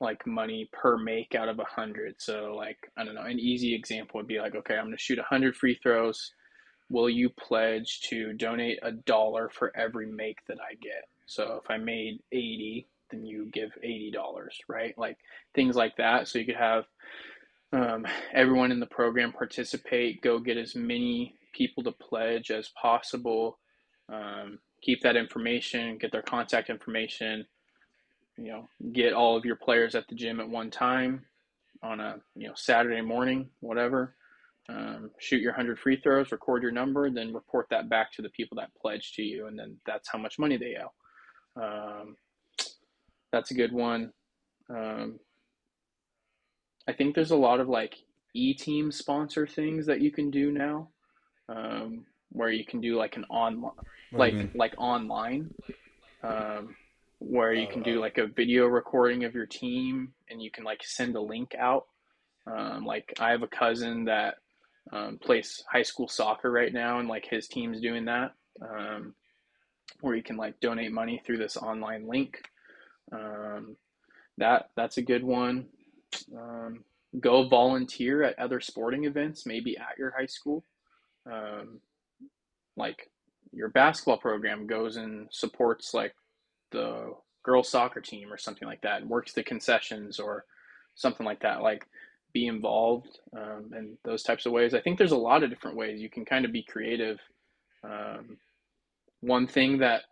like money per make out of a hundred. So like I don't know, an easy example would be like, okay, I'm gonna shoot a hundred free throws. Will you pledge to donate a dollar for every make that I get? So if I made 80, then you give $80, right? Like things like that. So you could have um, everyone in the program participate, go get as many people to pledge as possible. Um, keep that information, get their contact information. You know, get all of your players at the gym at one time on a you know Saturday morning, whatever. Um, shoot your 100 free throws, record your number, then report that back to the people that pledged to you, and then that's how much money they owe. Um, that's a good one. Um, I think there's a lot of like e team sponsor things that you can do now um, where you can do like an online, like like online, um, where you can do uh, like a video recording of your team and you can like send a link out. Um, like I have a cousin that um, plays high school soccer right now, and like his team's doing that, where you can like donate money through this online link. Um, that that's a good one. Um, go volunteer at other sporting events, maybe at your high school um, like your basketball program goes and supports like the girls soccer team or something like that and works the concessions or something like that like be involved um, in those types of ways i think there's a lot of different ways you can kind of be creative um, one thing that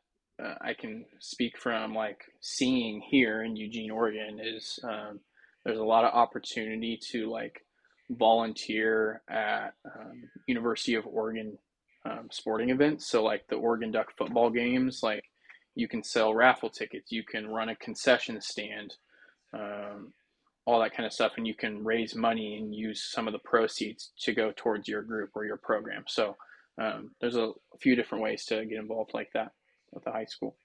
uh, i can speak from like seeing here in eugene oregon is um, there's a lot of opportunity to like volunteer at um, University of Oregon um, sporting events. So like the Oregon Duck football games, like you can sell raffle tickets, you can run a concession stand, um, all that kind of stuff, and you can raise money and use some of the proceeds to go towards your group or your program. So um, there's a, few different ways to get involved like that with the high school.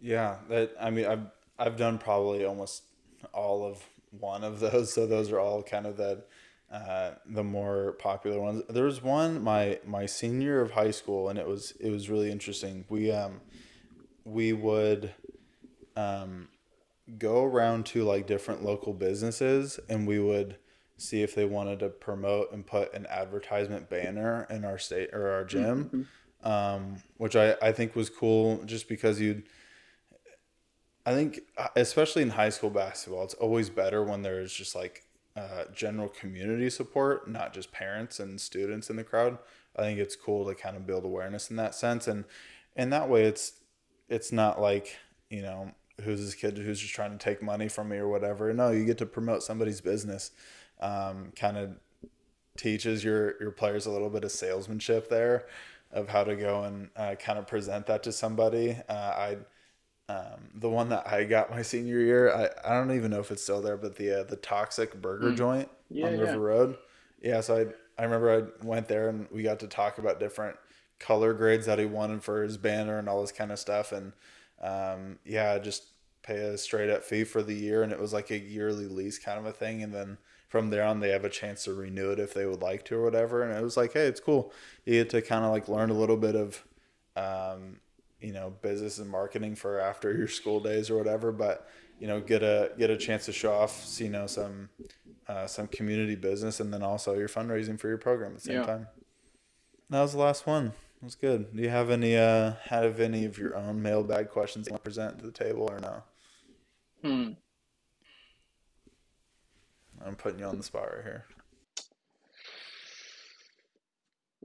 Yeah, that I mean I've I've done probably almost all of one of those. So those are all kind of the uh, the more popular ones. There was one my my senior of high school, and it was it was really interesting. We um we would um go around to like different local businesses, and we would see if they wanted to promote and put an advertisement banner in our state or our gym, mm-hmm. um, which I I think was cool, just because you'd I think, uh, especially in high school basketball, it's always better when there's just like uh, general community support, not just parents and students in the crowd. I think it's cool to kind of build awareness in that sense, and and that way it's it's not like you know who's this kid who's just trying to take money from me or whatever. No, you get to promote somebody's business. Um, kind of teaches your your players a little bit of salesmanship there. of how to go and uh, kind of present that to somebody. Uh, I um, the one that I got my senior year, I, I don't even know if it's still there, but the uh, the toxic burger mm. joint yeah, on River yeah. Road. Yeah, so I I remember I went there and we got to talk about different color grades that he wanted for his banner and all this kind of stuff, and um, yeah, just pay a straight up fee for the year, and it was like a yearly lease kind of a thing, and then from there on they have a chance to renew it if they would like to or whatever. And it was like hey it's cool. You get to kind of like learn a little bit of um, you know business and marketing for after your school days or whatever but you know get a get a chance to show off you know some uh, some community business and then also you're fundraising for your program at the same yeah. time. That was the last one. It was good. Do you have any uh have any of your own mailbag questions you want to present to the table or no? Hmm I'm putting you on the spot right here.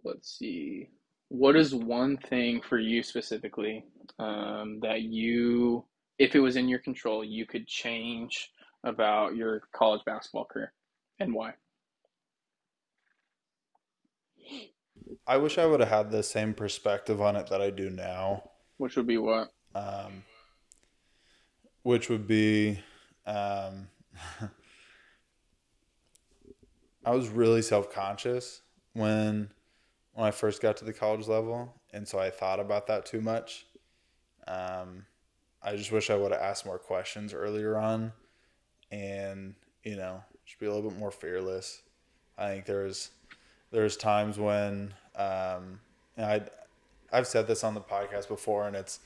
Let's see. What is one thing for you specifically um, that you, if it was in your control, you could change about your college basketball career and why? I wish I would have had the same perspective on it that I do now. Which would be what? Um, which would be um, I was really self conscious when when I first got to the college level, and so I thought about that too much. Um, I just wish I would have asked more questions earlier on, and you know, just be a little bit more fearless. I think there's there's times when um, I I've said this on the podcast before, and it's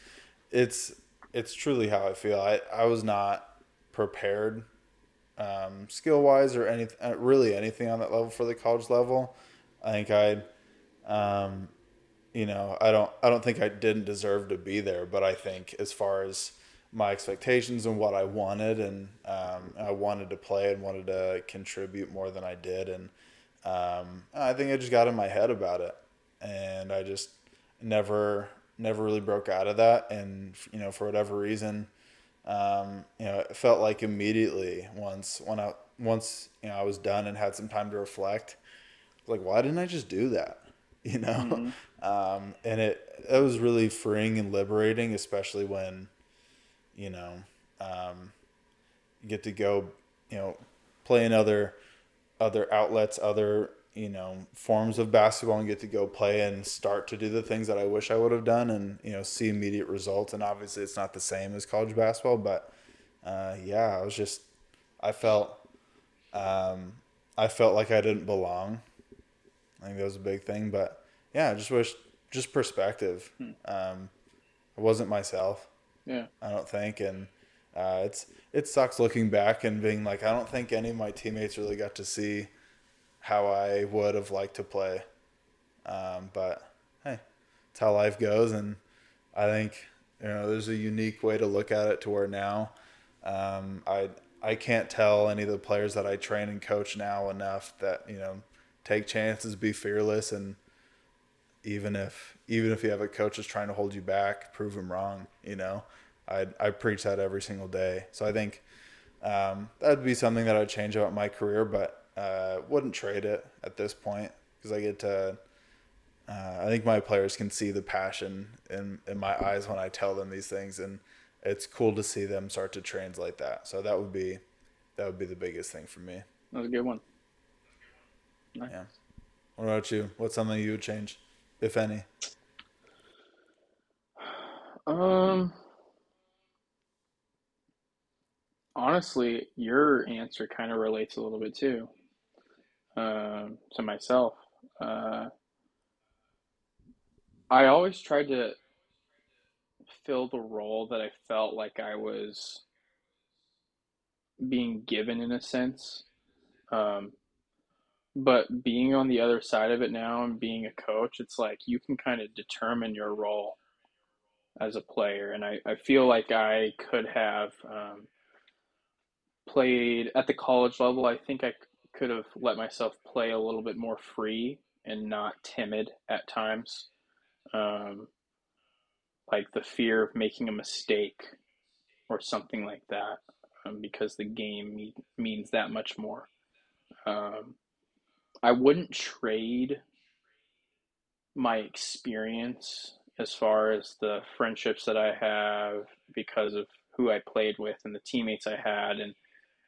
it's it's truly how I feel. I I was not prepared um, skill wise or any uh, really anything on that level for the college level. I think I, um, you know, I don't I don't think I didn't deserve to be there, but I think as far as my expectations and what I wanted, and um, I wanted to play and wanted to contribute more than I did, and um, I think I just got in my head about it, and I just never never really broke out of that, and you know, for whatever reason um, you know, it felt like immediately once when I once you know I was done and had some time to reflect, like why didn't I just do that? You know, mm-hmm. um, and it it was really freeing and liberating, especially when, you know, um, you get to go, you know, play in other other outlets, other you know forms of basketball and get to go play and start to do the things that I wish I would have done and you know see immediate results. And obviously it's not the same as college basketball but uh, yeah I was just I felt um, I felt like I didn't belong. I think that was a big thing but yeah I just wish just perspective. Hmm. um, I wasn't myself yeah. I don't think. And uh, it's it sucks looking back and being like I don't think any of my teammates really got to see how I would have liked to play. Um, but hey, it's how life goes, and I think you know there's a unique way to look at it to where now um, I I can't tell any of the players that I train and coach now enough that you know take chances, be fearless, and even if even if you have a coach that's trying to hold you back, prove them wrong. You know, I I preach that every single day. So I think um, that'd be something that I'd change about my career, but uh, wouldn't trade it at this point because I get to. Uh, I think my players can see the passion in in my eyes when I tell them these things, and it's cool to see them start to translate that. So that would be that would be the biggest thing for me. That's a good one. Nice. Yeah. What about you? What's something you would change, if any? Um. Honestly, your answer kind of relates a little bit too uh, to myself. Uh, I always tried to fill the role that I felt like I was being given in a sense. Um, but being on the other side of it now and being a coach, it's like you can kind of determine your role as a player. And I, I feel like I could have um, played at the college level. I think I could have let myself play a little bit more free and not timid at times. Um, like the fear of making a mistake or something like that, um, because the game me- means that much more. Um, I wouldn't trade my experience as far as the friendships that I have because of who I played with and the teammates I had and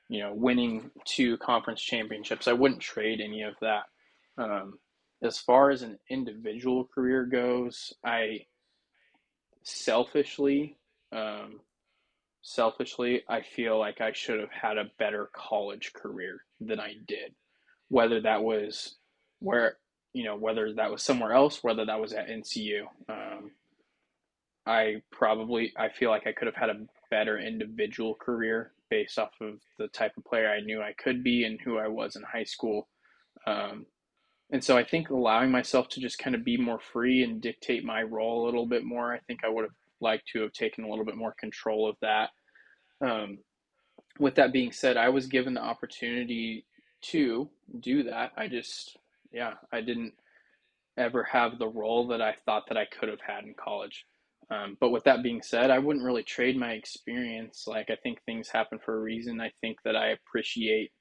you know winning two conference championships. I wouldn't trade any of that. Um, as far as an individual career goes I selfishly um, selfishly I feel like I should have had a better college career than I did. Whether that was where you know whether that was somewhere else whether that was at NCU um, I probably I feel like I could have had a better individual career based off of the type of player I knew I could be and who I was in high school. Um, and so I think allowing myself to just kind of be more free and dictate my role a little bit more, I think I would have liked to have taken a little bit more control of that. Um, with that being said, I was given the opportunity to do that. I just, yeah, I didn't ever have the role that I thought that I could have had in college. Um, but with that being said, I wouldn't really trade my experience. Like, I think things happen for a reason. I think that I appreciate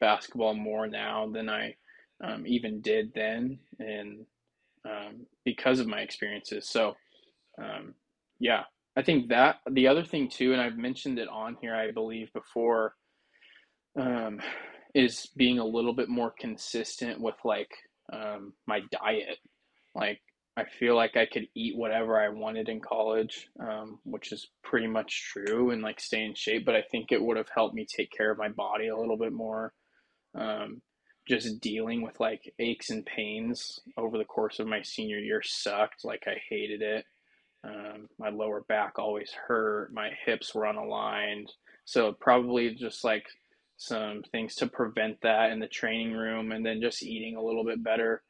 basketball more now than I um, even did then, and um, because of my experiences. So, um, yeah, I think that the other thing too, and I've mentioned it on here, I believe before, um, is being a little bit more consistent with like um, my diet. Like I feel like I could eat whatever I wanted in college, um, which is pretty much true, and like stay in shape. But I think it would have helped me take care of my body a little bit more. Um, just dealing with like aches and pains over the course of my senior year sucked. Like I hated it. Um, my lower back always hurt. My hips were unaligned. So probably just like some things to prevent that in the training room, and then just eating a little bit better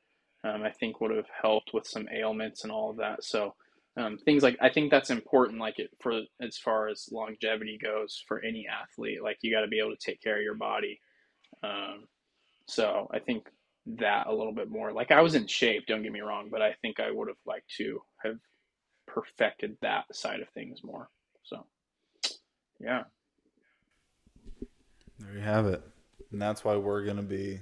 um, I think would have helped with some ailments and all of that. So um, things like I think that's important, like it for as far as longevity goes for any athlete. Like you got to be able to take care of your body. Um, so I think that a little bit more. Like I was in shape, don't get me wrong, but I think I would have liked to have perfected that side of things more. So yeah. There you have it. And that's why we're going to be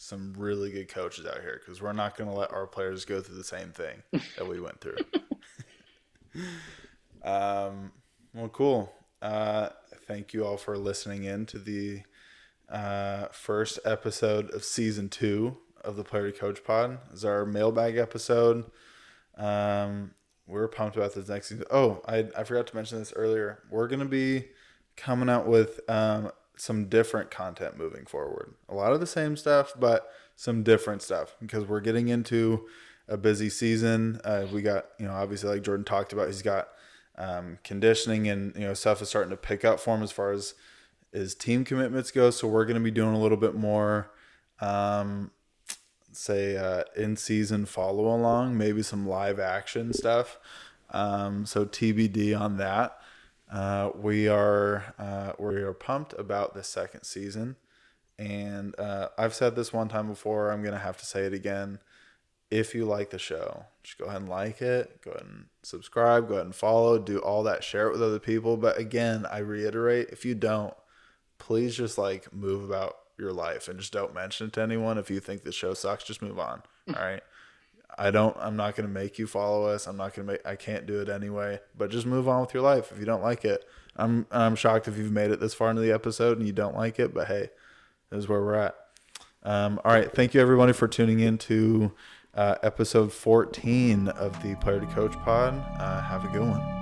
some really good coaches out here because we're not going to let our players go through the same thing that we went through. um, well, cool. Uh, thank you all for listening in to the uh, first episode of season two of the Player to Coach Pod. This is our mailbag episode. Um, we're pumped about this next season. Oh, I, I forgot to mention this earlier. We're going to be coming out with um, some different content moving forward. A lot of the same stuff, but some different stuff because we're getting into a busy season. Uh, we got, you know, obviously like Jordan talked about, he's got um, conditioning and, you know, stuff is starting to pick up for him as far as his team commitments go. So we're going to be doing a little bit more, um, say, uh, in season follow along, maybe some live action stuff. Um, so TBD on that. Uh, we are uh, we are pumped about the second season, and uh, I've said this one time before. I'm gonna have to say it again. If you like the show, just go ahead and like it. Go ahead and subscribe. Go ahead and follow. Do all that. Share it with other people. But again, I reiterate: if you don't, please just like move about your life and just don't mention it to anyone. If you think the show sucks, just move on. All right. I don't I'm not going to make you follow us. I'm not going to make I can't do it anyway, but just move on with your life if you don't like it. I'm I'm shocked if you've made it this far into the episode and you don't like it, but hey, this is where we're at. Um, all right, thank you everybody for tuning in to uh, episode 14 of the Player to Coach Pod. Uh, have a good one.